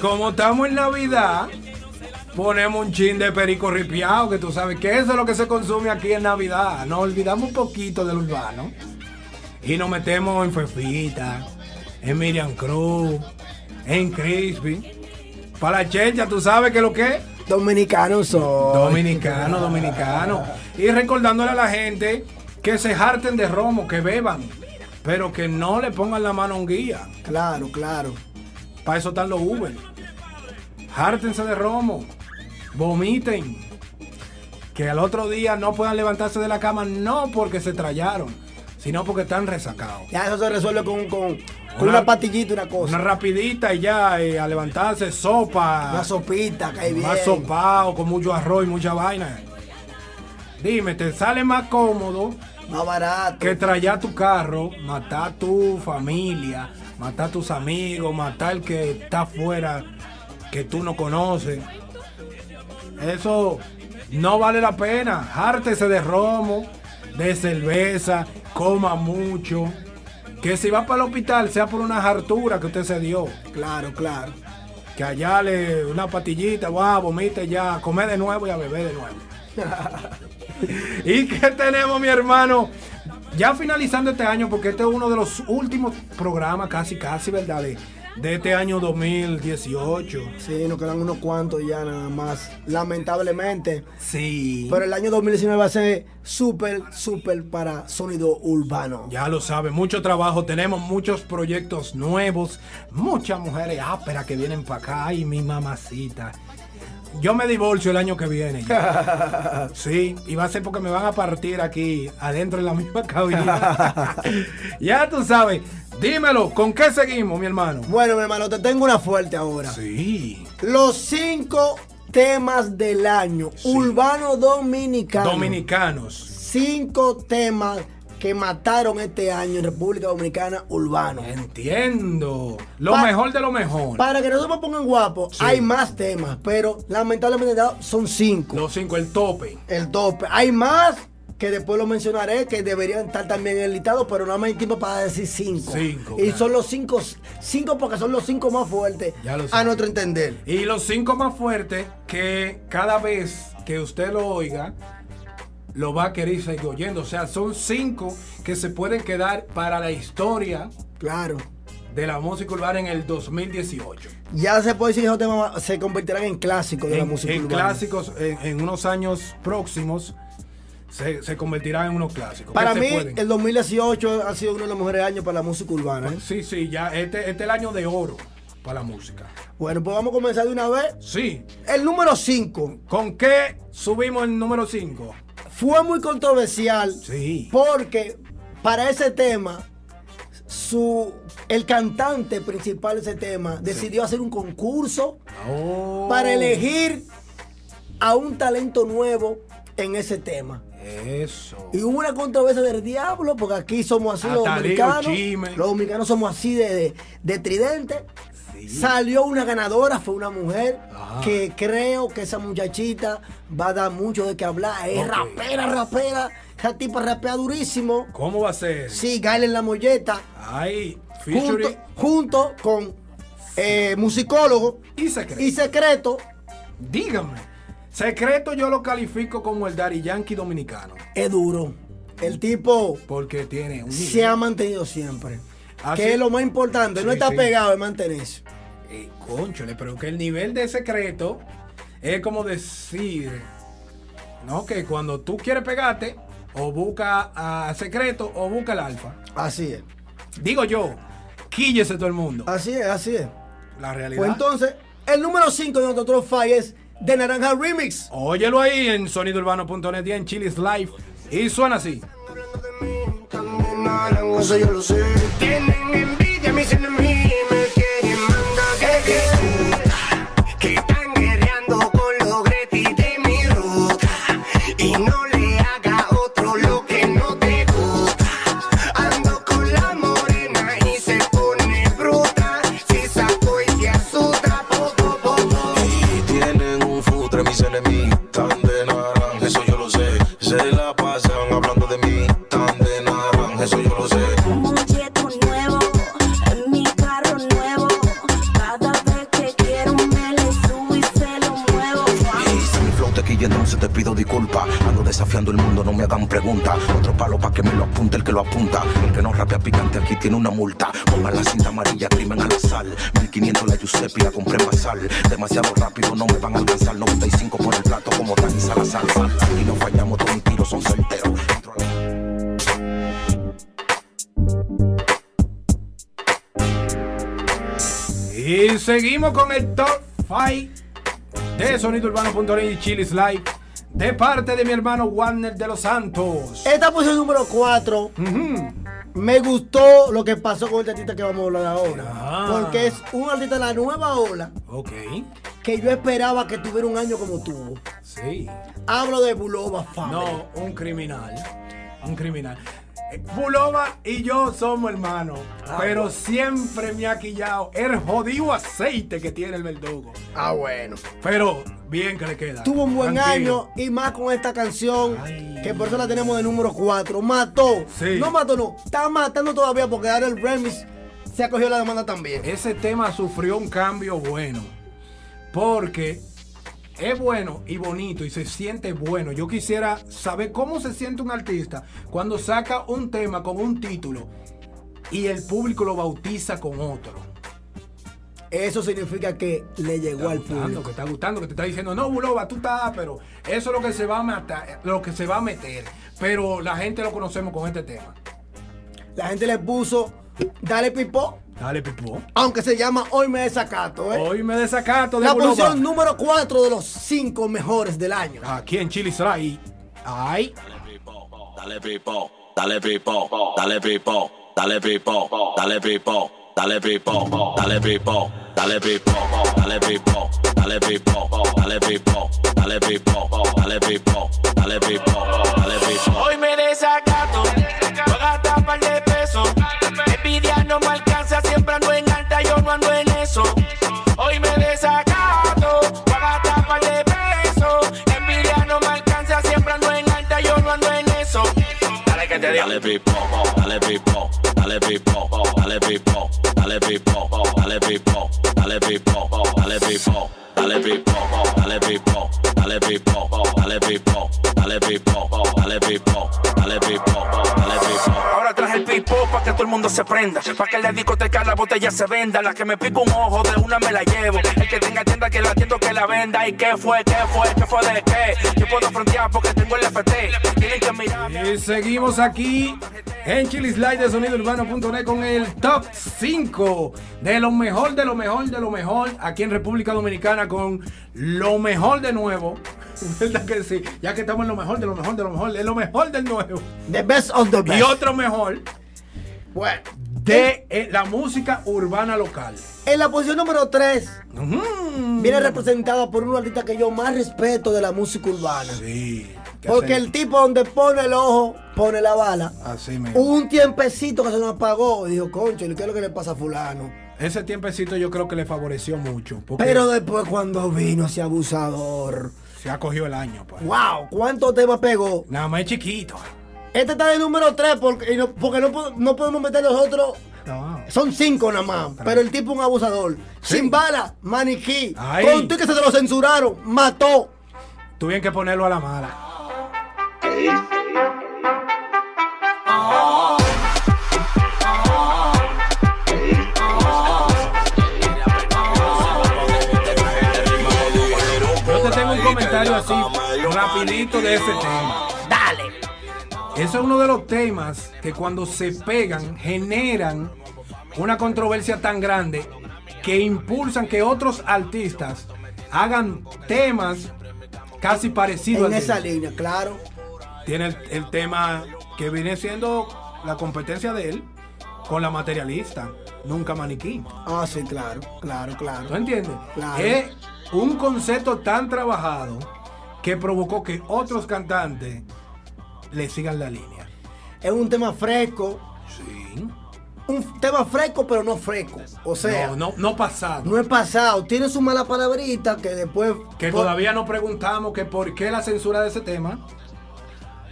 como estamos en Navidad, ponemos un chin de perico ripiado, que tú sabes que eso es lo que se consume aquí en Navidad. Nos olvidamos un poquito del urbano y nos metemos en Fefita, en Miriam Cruz, en Crispy. Para la chelcha, tú sabes que lo que es. Dominicano soy. Dominicano, dominicano. Y recordándole a la gente que se harten de romo, que beban, pero que no le pongan la mano a un guía. Claro, claro. Para eso están los Uber. Hártense de romo. Vomiten. Que al otro día no puedan levantarse de la cama, no porque se trallaron, sino porque están resacados. Ya eso se resuelve con, con, con una, pastillita, una cosa. Una rapidita y ya eh, a levantarse, sopa. Una sopita, cae bien. Más sopado, con mucho arroz y mucha vaina. Dime, ¿te sale más cómodo? Más barato. Que traer tu carro, matar a tu familia, matar a tus amigos, matar al que está afuera que tú no conoces. Eso no vale la pena. Hártese de romo, de cerveza, coma mucho. Que si va para el hospital sea por una hartura que usted se dio. Claro, claro. Que allá le una patillita, va, vomite ya, comer de nuevo y a beber de nuevo. ¿Y qué tenemos, mi hermano? Ya finalizando este año, porque este es uno de los últimos programas, casi, casi, ¿verdad? De, de este año 2018. Sí, nos quedan unos cuantos ya nada más. Lamentablemente. Sí. Pero el año 2019 va a ser súper, súper para sonido urbano. Ya lo sabe, mucho trabajo. Tenemos muchos proyectos nuevos. Muchas mujeres ásperas que vienen para acá. Y mi mamacita. Yo me divorcio el año que viene. ya. Sí, y va a ser porque me van a partir aquí adentro en la misma cabina. ya tú sabes. Dímelo, ¿con qué seguimos, mi hermano? Bueno, mi hermano, te tengo una fuerte ahora. Sí. Los cinco temas del año. Urbano dominicano. Dominicanos. Cinco temas que mataron este año en República Dominicana urbano. Entiendo. Lo Pa- mejor de lo mejor. Para que no se me pongan guapos, Sí. hay más temas, pero lamentablemente son cinco. Los cinco, el tope. El tope. Hay más que después lo mencionaré que deberían estar también en el listado, pero no me hay tiempo para decir cinco. Cinco, Y claro. son los cinco, cinco porque son los cinco más fuertes Ya lo a nuestro entender. Y los cinco más fuertes que cada vez que usted lo oiga, lo va a querer seguir oyendo. O sea, son cinco que se pueden quedar para la historia Claro. de la música urbana en el 2018. Ya se puede decir que esos temas se convertirán en clásicos de la En, música en urbana. clásicos, en, en unos años próximos, se, se convertirán en unos clásicos. Para mí, el 2018 ha sido uno de los mejores años para la música urbana. ¿eh? Sí, sí, ya este, este es el año de oro para la música. Bueno, pues vamos a comenzar de una vez. Sí. El número 5 ¿Con qué subimos el número 5? Fue muy controversial Sí. porque para ese tema, su, el cantante principal de ese tema decidió hacer un concurso Oh. para elegir a un talento nuevo en ese tema. Eso. Y hubo una controversia del diablo, porque aquí somos así los dominicanos. Los dominicanos somos así de, de, de tridente. Sí. Salió una ganadora, fue una mujer que creo que esa muchachita va a dar mucho de qué hablar. Es rapera, rapera. Esa tipa rapea durísimo. ¿Cómo va a ser? Sí, Gael en la molleta. Ay, Junto, junto con eh, musicólogo y secreto. y secreto. Dígame. Secreto yo lo califico como el Daddy Yankee dominicano. Es duro. El tipo Porque tiene un se ha mantenido siempre. Ah, que sí. es lo más importante. no está sí. pegado, es mantenerse. Eh, cónchale, pero que el nivel de secreto es como decir, ¿no? Que cuando tú quieres pegarte, o busca a secreto o busca el alfa. Así es. Digo yo, quíllese todo el mundo. Así es, así es. La realidad. Pues entonces, el número 5 de nuestro top 5 es de Naranja Remix. Óyelo ahí en sonidourbano.net y en Chilis Live. Y suena así. También harán eso yo lo sé. Tienen envidia mis enemigos van a alcanzar. 95 por el plato como Dani Salazar. Y no fallamos, todos un tiro son la- Y seguimos con el top 5 de Sonido Urbano.net y Chili Slide. De parte de mi hermano Warner de los Santos. Esta posición número 4 Ujú. me gustó lo que pasó con este artista que vamos a hablar ahora. Ah. Porque es un artista de la nueva ola Ok. Que yo esperaba que tuviera un año como tuvo. Sí. Hablo de Bulova Family. No, un criminal. Un criminal. Eh, Bulova y yo somos hermanos. pero siempre me ha quillado el jodido aceite que tiene el verdugo. Ah, bueno. Pero bien que le queda. Tuvo un buen Tranquilo. año y más con esta canción Ay. que por eso la tenemos de número 4. Mató. Sí. No mató, no. Está matando todavía porque ahora el remix se ha cogido la demanda también. Ese tema sufrió un cambio bueno. Porque es bueno y bonito y se siente bueno. Yo quisiera saber cómo se siente un artista cuando saca un tema con un título y el público lo bautiza con otro. Eso significa que le llegó al gustando, público. que está gustando, que te está diciendo, no, Buloba, tú estás, pero eso es lo que se va a matar, lo que se va a meter. Pero la gente lo conocemos con este tema. La gente le puso Dale Pipó, Dale, Pipo. aunque se llama Hoy me desacato. ¿eh? Hoy me desacato de La Buloba. posición número 4 de los 5 mejores del año. Aquí en Chile Slide. Ay, Dale pipo, dale pipo, dale pipo, dale pipo, dale pipo, dale pipo, dale pipo, dale pipo, dale pipo, dale pipo, dale pipo, dale pipo, dale pipo, dale pipo, dale pipo. Hoy me desacato, voy a gastar par de pesos. Envidia no me siempre ando en alta, yo no ando en eso. Hoy me desacato, voy a gastar par de pesos. Envidia no me alcanza, siempre ando en alta, yo no ando en eso. Dale que te digo. Dale pipo, dale pipo, dale pipo, dale pipo, dale pipo, dale pipo, dale pipo, dale pipo, dale pipo, dale pipo, dale pipo, dale pipo, dale pipo, dale pipo, dale pipo, dale pipo. Ahora traje el pipo pa' que todo el mundo se prenda. Pa' que la discoteca la botella se venda. La que me pica un ojo de una me la llevo. El que tenga tienda que la atiendo que la venda. ¿Y qué fue? ¿Qué fue? ¿Qué fue de qué? Yo puedo frontear porque tengo el FT. Tienen que mirarme. Y seguimos aquí en Chili Slide de Sonido Urbano.net con el top 5 de lo mejor, de lo mejor, de lo mejor aquí en República Dominicana con lo mejor de nuevo. ¿Verdad que sí? Ya que estamos en lo mejor, de lo mejor, de lo mejor, es lo mejor del nuevo. The best of the best. Y otro mejor Bueno, de eh, la música urbana local. en la posición número 3 Ujú. viene representada por un artista que yo más respeto de la música urbana. Sí. ¿qué Porque el tipo donde pone el ojo, pone la bala. Así mismo. Hubo un tiempecito que se nos apagó. Y dijo, concho, ¿y qué es lo que le pasa a fulano? Ese tiempecito yo creo que le favoreció mucho. Porque Pero después cuando vino ese abusador. se ha cogido el año. Pues. ¡Wow! ¿Cuántos temas pegó? Nada más es chiquito. Este está de número 3 porque, y no, porque no, po- no podemos meter los otros. No. Son 5 nada más. Pero el tipo es un abusador. Sin bala, maniquí. Ay. Con tú que se lo censuraron. Mató. Tuvieron que ponerlo a la mala. Así, rapidito de ese tema. Dale. Eso es uno de los temas que cuando se pegan generan una controversia tan grande que impulsan que otros artistas hagan temas casi parecidos En esa línea, claro. Tiene el, el tema que viene siendo la competencia de él con la materialista, nunca maniquí. Ah, sí, claro, claro, ¿Tú claro. entiendes? Claro. Es un concepto tan trabajado que provocó que otros cantantes le sigan la línea. Es un tema fresco. Sí. Un tema fresco, pero no fresco. O sea, no, no, no, no pasado. es pasado. Tiene su mala palabrita que después. que por- todavía nos preguntamos que por qué la censura de ese tema.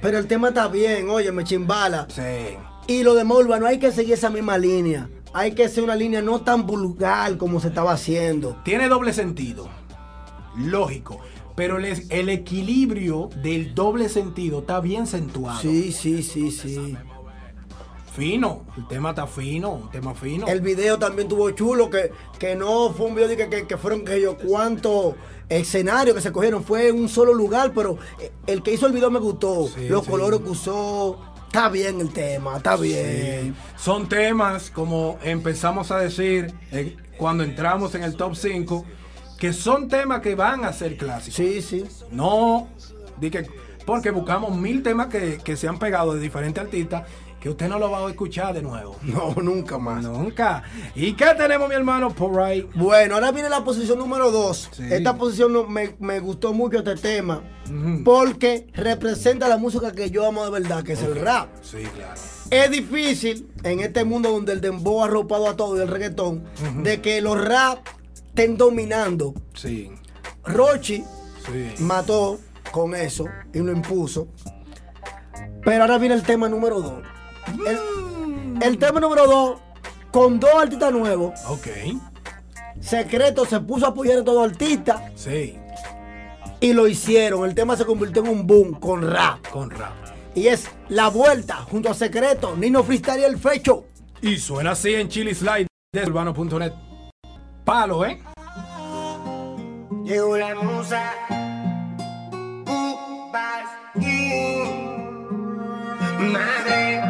Pero el tema está bien, oye, me chimbala. Sí. Y lo de Molva, no hay que seguir esa misma línea. Hay que hacer una línea no tan vulgar como se estaba haciendo. Tiene doble sentido. Lógico. Pero el, equilibrio del doble sentido está bien acentuado. Sí, sí, sí, sí. Fino, el tema está fino, un tema fino. El video también tuvo chulo, que, que no fue un video de que, que, que fueron que yo cuántos escenarios que se cogieron, fue en un solo lugar, pero el que hizo el video me gustó. Sí, Los sí. colores que usó, está bien el tema, está bien. Son temas, como empezamos a decir eh, cuando entramos en el top 5, que son temas que van a ser clásicos. Sí, sí. No, di que, porque buscamos mil temas que, que se han pegado de diferentes artistas que usted no lo va a escuchar de nuevo. No, nunca más. Nunca. ¿Y qué tenemos, mi hermano, por ahí? Bueno, ahora viene la posición número 2. Sí. Esta posición no- me, me gustó mucho este tema porque representa la música que yo amo de verdad, que es el rap. Sí, claro. Es difícil en este mundo donde el dembow ha arropado a todo y el reggaetón, de que los rap estén dominando. Sí, Rochi sí. mató con eso y lo impuso. Pero ahora viene el tema número 2. El, el tema número 2, con dos artistas nuevos, Ok, Secreto se puso a apoyar a todos los artistas sí, y lo hicieron. El tema se convirtió en un boom con rap. con rap. Y es La Vuelta junto a Secreto, Nino Freestyle y el Fecho. Y suena así en Chili Slide de urbano.net. Palo, ¿eh? Llegó la musa. Madre,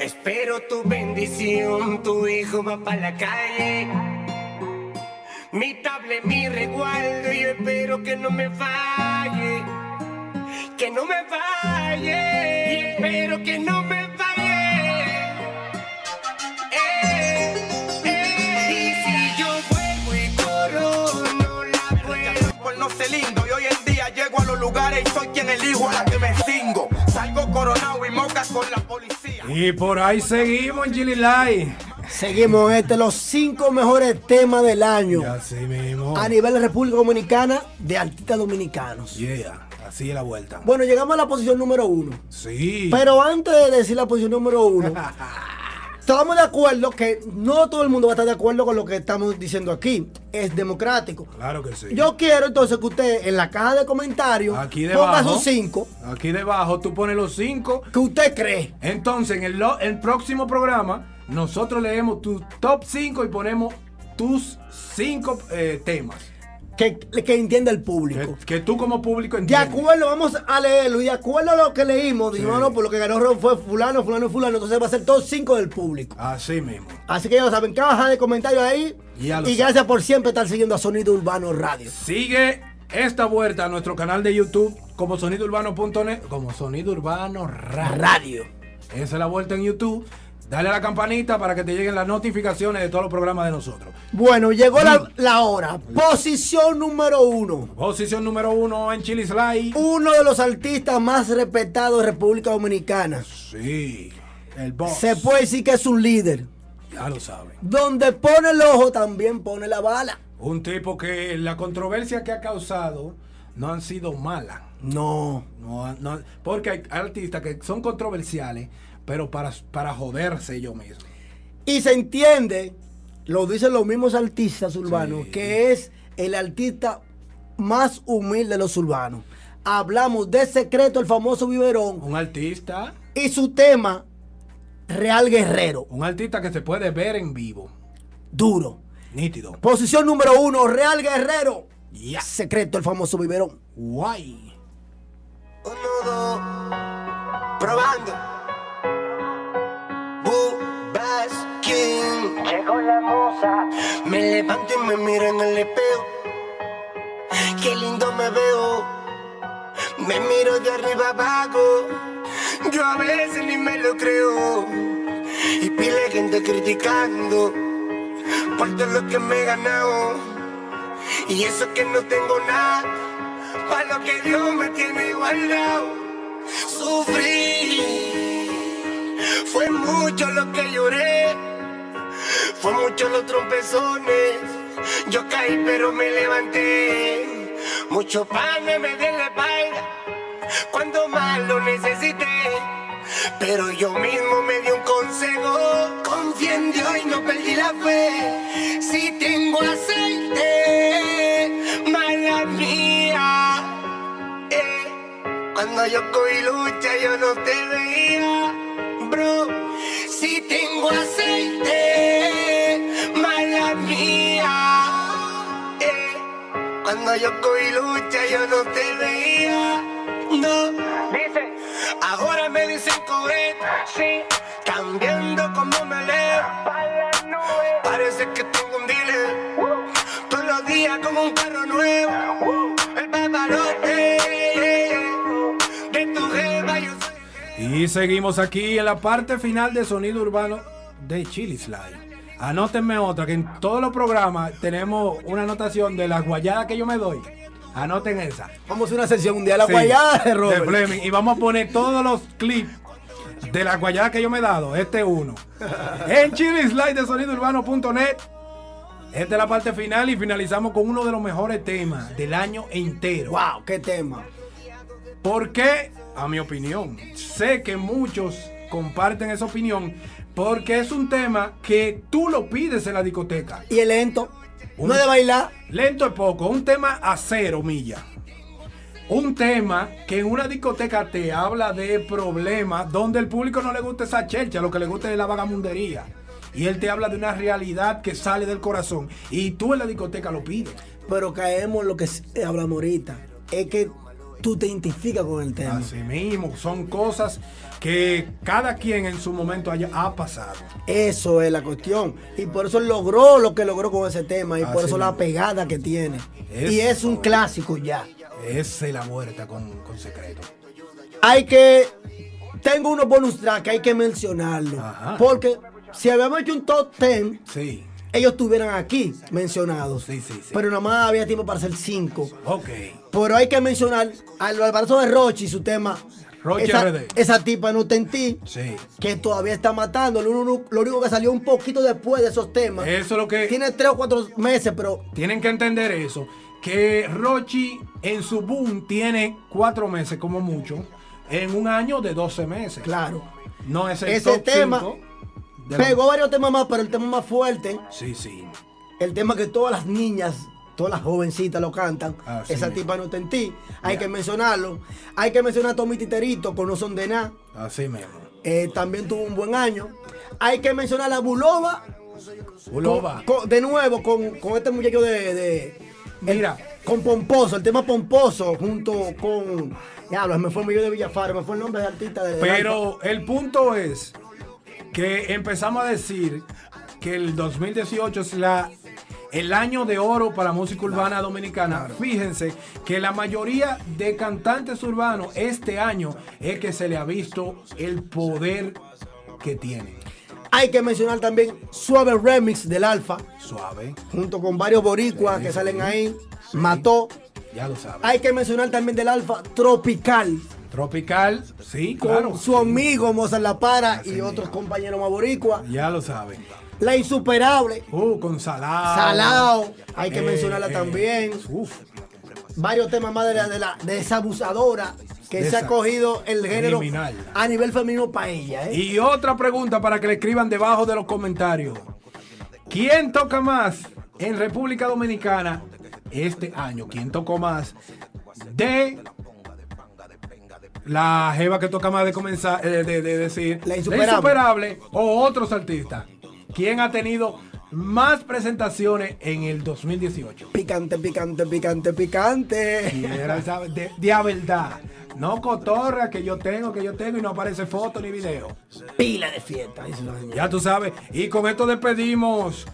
espero tu bendición. Tu hijo va para la calle. Mi tablet, mi resguardo. Yo espero que no me falle. Que no me falle. Y espero que no me elijo a la que me cingo. Salgo coronado y moca con la policía. Y por ahí seguimos en Chili Slide. Seguimos en este, los cinco mejores temas del año Y así mismo. a nivel de República Dominicana de artistas dominicanos. Yeah, así es la vuelta. Bueno, llegamos a la posición número uno. Sí. Pero antes de decir la posición número uno, estamos de acuerdo que no todo el mundo va a estar de acuerdo con lo que estamos diciendo aquí. Es democrático. Claro que sí. Yo quiero entonces que usted en la caja de comentarios Aquí ponga debajo. sus cinco Aquí debajo tú pones los cinco. que usted cree. Entonces, en el, próximo programa, nosotros leemos tu top 5 y ponemos tus cinco eh, temas. Que, que entienda el público. que tú como público De entiendes. acuerdo, vamos a leerlo. Y de acuerdo a lo que leímos, dijimos, Sí. no, por lo que ganó fue fulano, fulano, fulano. Entonces va a ser todos cinco del público. Así mismo. Así que ya lo saben, caja de comentarios ahí. Y gracias por siempre estar siguiendo a Sonido Urbano Radio. Sigue esta vuelta a nuestro canal de YouTube como sonidourbano.net, como Sonido Urbano Radio. Radio. Esa es la vuelta en YouTube. Dale a la campanita para que te lleguen las notificaciones de todos los programas de nosotros. Bueno, llegó la, la hora. Posición número uno. Posición número uno en Chili Slide. Uno de los artistas más respetados de República Dominicana. Sí, el boss. Se puede decir que es un líder. Ya lo saben. Donde pone el ojo, también pone la bala. Un tipo que la controversia que ha causado no han sido malas. No. No, no- porque hay artistas que son controversiales, pero para, para joderse yo mismo. Y se entiende, lo dicen los mismos artistas urbanos, Sí. que es el artista más humilde de los urbanos. Hablamos de Secreto, el famoso biberón, Un artista, y su tema, Real Guerrero, un artista que se puede ver en vivo. duro. Nítido. Posición número uno, Real Guerrero. Ya. Secreto, el famoso biberón. Guay. Uno, dos, probando. Llegó la moza. Me levanto y me miro en el espejo. Qué lindo me veo. Me miro de arriba abajo. Yo a veces ni me lo creo. Y pile gente criticando por todo lo que me he ganado. Y eso que no tengo nada. Para lo que Dios me tiene guardado. Sufrí. Fue mucho lo que lloré. Fue mucho los trompezones. Yo caí pero me levanté. Mucho pan me de la espalda. Cuando más lo necesité. Pero yo mismo me di un consejo. Confía en Dios y no perdí la fe. Si tengo aceite, mala mía. Cuando yo cogí lucha, yo no te veía, bro. Si tengo aceite, eh. Cuando yo cogí lucha, yo no te veía, no. Dice, ahora me dicen coger, sí. Cambiando como me leo. Parece que tengo un dealer. Todos los días como un carro nuevo. El papalote de tu jeva, yo soy. Y seguimos aquí en la parte final de sonido urbano de Chili Slide. Anótenme otra, que en todos los programas tenemos una anotación de las guayadas que yo me doy. Anoten esa. Vamos a hacer una sesión un día a la Sí, guayada de de Robert. Fleming. Y vamos a poner todos los clips de las guayadas que yo me he dado. Este uno. en Chili Slide de sonidourbano.net. Esta es la parte final y finalizamos con uno de los mejores temas del año entero. Wow, qué tema. ¿Por qué? A mi opinión. Sé que muchos comparten esa opinión porque es un tema que tú lo pides en la discoteca. Y el lento. Un- No de bailar. Lento es poco, un tema a cero milla. Un tema que en una discoteca te habla de problemas donde el público no le gusta esa chelcha, lo que le gusta es la vagamundería. Y él te habla de una realidad que sale del corazón. Y tú en la discoteca lo pides. Pero caemos en lo que hablamos ahorita. Es que tú te identificas con el tema. Así mismo, son cosas que cada quien en su momento haya, ha pasado. Eso es la cuestión. Y por eso logró lo que logró con ese tema. Y por eso la pegada que tiene. Es- Y es un clásico ya. Esa es la muerta con, con secreto. Hay que. Tengo unos bonus track que hay que mencionarlo. Ajá. Porque si habíamos hecho un top 10, Sí, ellos estuvieran aquí mencionados. Sí, sí, sí. Pero nada más había tiempo para hacer 5. ok. Pero hay que mencionar al embarazo de Rochi y su tema. Rochi esa, RD. esa tipa no te en ti. Sí. Que todavía está matando. Lo, único- lo único que salió un poquito después de esos temas. Eso es lo que Tiene tres o cuatro meses, pero tienen que entender eso. Que Rochi en su boom tiene cuatro meses como mucho. En un año de 12 meses. claro. No es el Ese top tema cinco Pegó varios temas más, pero el tema más fuerte, Sí, sí. el tema que todas las niñas, todas las jovencitas lo cantan. Así esa mismo. tipa no está en ti. Hay que mencionarlo. Hay que mencionar a Tommy Titerito con No Son de Nada. Así mismo. Eh, también tuvo un buen año. Hay que mencionar a Bulova. Con- con- de nuevo con, con este muchacho de, de- Mira, con Pomposo, el tema Pomposo, junto con. Diablo, me fue el de Villafaro, me fue el nombre de artista de. pero el punto es que empezamos a decir que el 2018 es la el año de oro para música urbana dominicana. Fíjense que la mayoría de cantantes urbanos este año es que se le ha visto el poder que tienen. Hay que mencionar también Suave Remix del Alfa, Suave, junto con varios boricuas Sí, que salen ahí. Mató. ya lo sabes. Hay que mencionar también del Alfa Tropical, Tropical, sí, con claro. su amigo Mozart La Para Así y mismo. otros compañeros más boricuas. Ya lo saben. La Insuperable, Uh, con Salao. Salao, hay que Eh, mencionarla eh, también. Uf, varios temas más de, la, de, la- de esa abusadora que se ha cogido el género a nivel femenino para ella. ¿eh? Y otra pregunta para que le escriban debajo de los comentarios. ¿Quién toca más en República Dominicana este año? ¿Quién tocó más de la jeva que toca más de comenzar, eh, de, de decir La Insuperable. Insuperable o otros artistas? ¿Quién ha tenido más presentaciones en el 2018? Picante, picante, picante, picante. De, de verdad. No cotorra que yo tengo, que yo tengo y no aparece foto ni video. Pila de fiesta. Ya tú sabes. Y con esto despedimos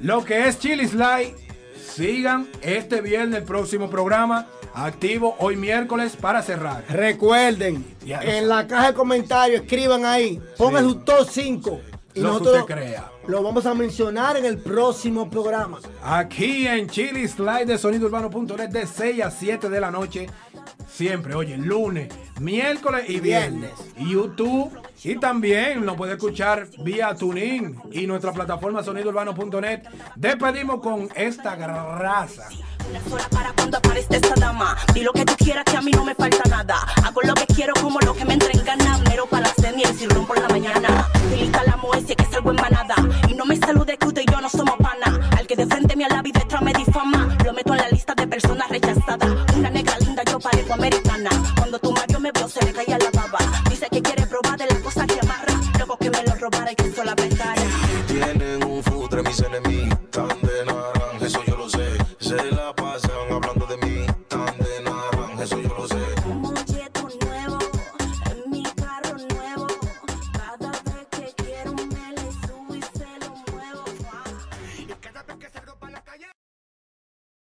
lo que es Chili Slide. Sigan este viernes el próximo programa activo hoy miércoles para cerrar. Recuerden, Ya en la caja de comentarios escriban ahí, pongan Sí. su top 5 y Lo que nosotros usted crea. lo vamos a mencionar en el próximo programa. Aquí en Chili Slide de sonidourbano.net de 6 a 7 de la noche. Siempre, oye, lunes, miércoles y viernes. YouTube. Y también lo puede escuchar vía TuneIn y nuestra plataforma sonidourbano.net. Despedimos con esta grasa. Una sola para cuando aparezca esta dama. Di lo que tú quieras que a mí no me falta nada. Hago lo que quiero como lo que me entra en gana. Mero para la cena y cirrón por la mañana. Utiliza la moestia que salgo en manada. Y no me salude que usted y yo no somos pana. Al que de frente me alaba y detrás me difama. Lo meto en la lista de personas rechazadas. Una negra linda, yo parezco americana. Cuando tu Mario me vio, se le caía la